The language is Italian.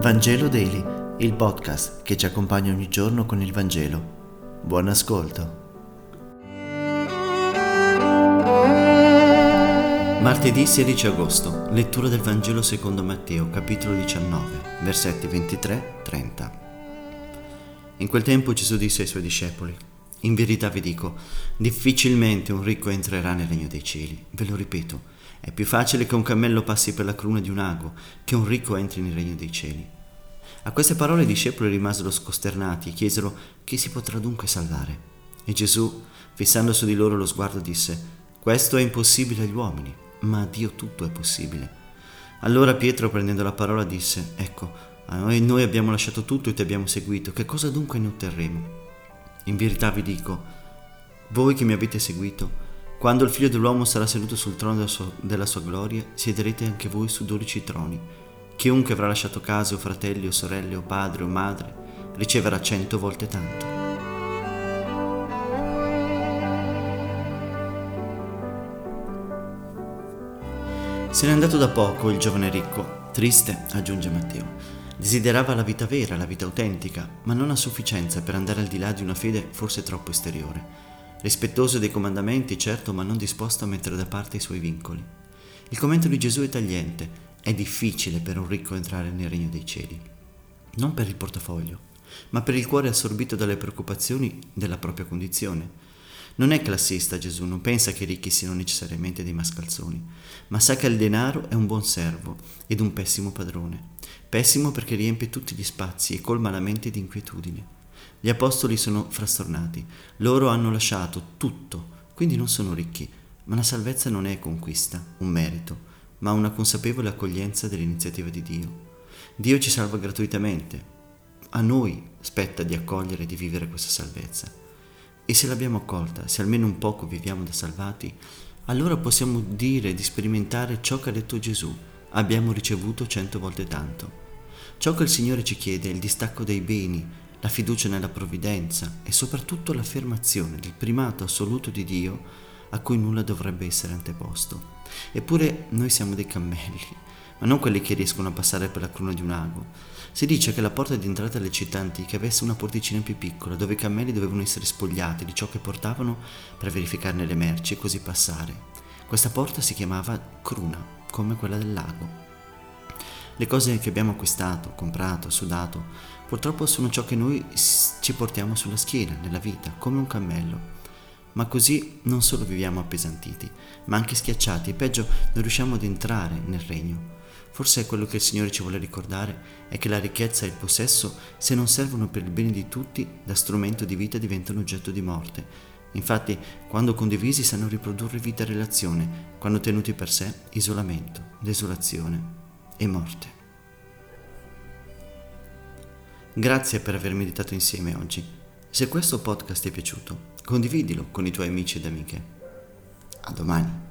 Vangelo Daily, il podcast che ci accompagna ogni giorno con il Vangelo. Buon ascolto. Martedì 16 agosto, lettura del Vangelo secondo Matteo, capitolo 19, versetti 23-30. In quel tempo Gesù disse ai suoi discepoli, in verità vi dico, difficilmente un ricco entrerà nel regno dei cieli. Ve lo ripeto, è più facile che un cammello passi per la cruna di un ago che un ricco entri nel regno dei cieli. A queste parole i discepoli rimasero scosternati e chiesero chi si potrà dunque salvare. E Gesù, fissando su di loro lo sguardo, disse, questo è impossibile agli uomini, ma a Dio tutto è possibile. Allora Pietro, prendendo la parola, disse, ecco, noi, noi abbiamo lasciato tutto e ti abbiamo seguito, che cosa dunque ne otterremo? In verità vi dico, voi che mi avete seguito, quando il figlio dell'uomo sarà seduto sul trono della sua, della sua gloria, siederete anche voi su dodici troni. Chiunque avrà lasciato case o fratelli o sorelle o padre o madre riceverà cento volte tanto. Se n'è andato da poco il giovane ricco, triste, aggiunge Matteo. Desiderava la vita vera, la vita autentica, ma non a sufficienza per andare al di là di una fede forse troppo esteriore. Rispettoso dei comandamenti, certo, ma non disposto a mettere da parte i suoi vincoli. Il commento di Gesù è tagliente. È difficile per un ricco entrare nel regno dei cieli. Non per il portafoglio, ma per il cuore assorbito dalle preoccupazioni della propria condizione. Non è classista Gesù, non pensa che i ricchi siano necessariamente dei mascalzoni, ma sa che il denaro è un buon servo ed un pessimo padrone. Pessimo perché riempie tutti gli spazi e colma la mente di inquietudine. Gli apostoli sono frastornati, loro hanno lasciato tutto, quindi non sono ricchi, ma la salvezza non è conquista, un merito, ma una consapevole accoglienza dell'iniziativa di Dio. Dio ci salva gratuitamente, a noi spetta di accogliere e di vivere questa salvezza. E se l'abbiamo accolta, se almeno un poco viviamo da salvati, allora possiamo dire di sperimentare ciò che ha detto Gesù. Abbiamo ricevuto cento volte tanto. Ciò che il Signore ci chiede è il distacco dei beni, la fiducia nella provvidenza e soprattutto l'affermazione del primato assoluto di Dio a cui nulla dovrebbe essere anteposto. Eppure noi siamo dei cammelli, ma non quelli che riescono a passare per la cruna di un ago. Si dice che la porta di entrata delle città antiche avesse una porticina più piccola, dove i cammelli dovevano essere spogliati di ciò che portavano per verificarne le merci e così passare. Questa porta si chiamava cruna, come quella del lago. Le cose che abbiamo acquistato, comprato, sudato, purtroppo sono ciò che noi ci portiamo sulla schiena nella vita, come un cammello. Ma così non solo viviamo appesantiti, ma anche schiacciati e peggio non riusciamo ad entrare nel regno. Forse quello che il Signore ci vuole ricordare, è che la ricchezza e il possesso, se non servono per il bene di tutti, da strumento di vita diventano oggetto di morte. Infatti, quando condivisi sanno riprodurre vita e relazione, quando tenuti per sé, isolamento, desolazione e morte. Grazie per aver meditato insieme oggi. Se questo podcast ti è piaciuto, condividilo con i tuoi amici ed amiche. A domani.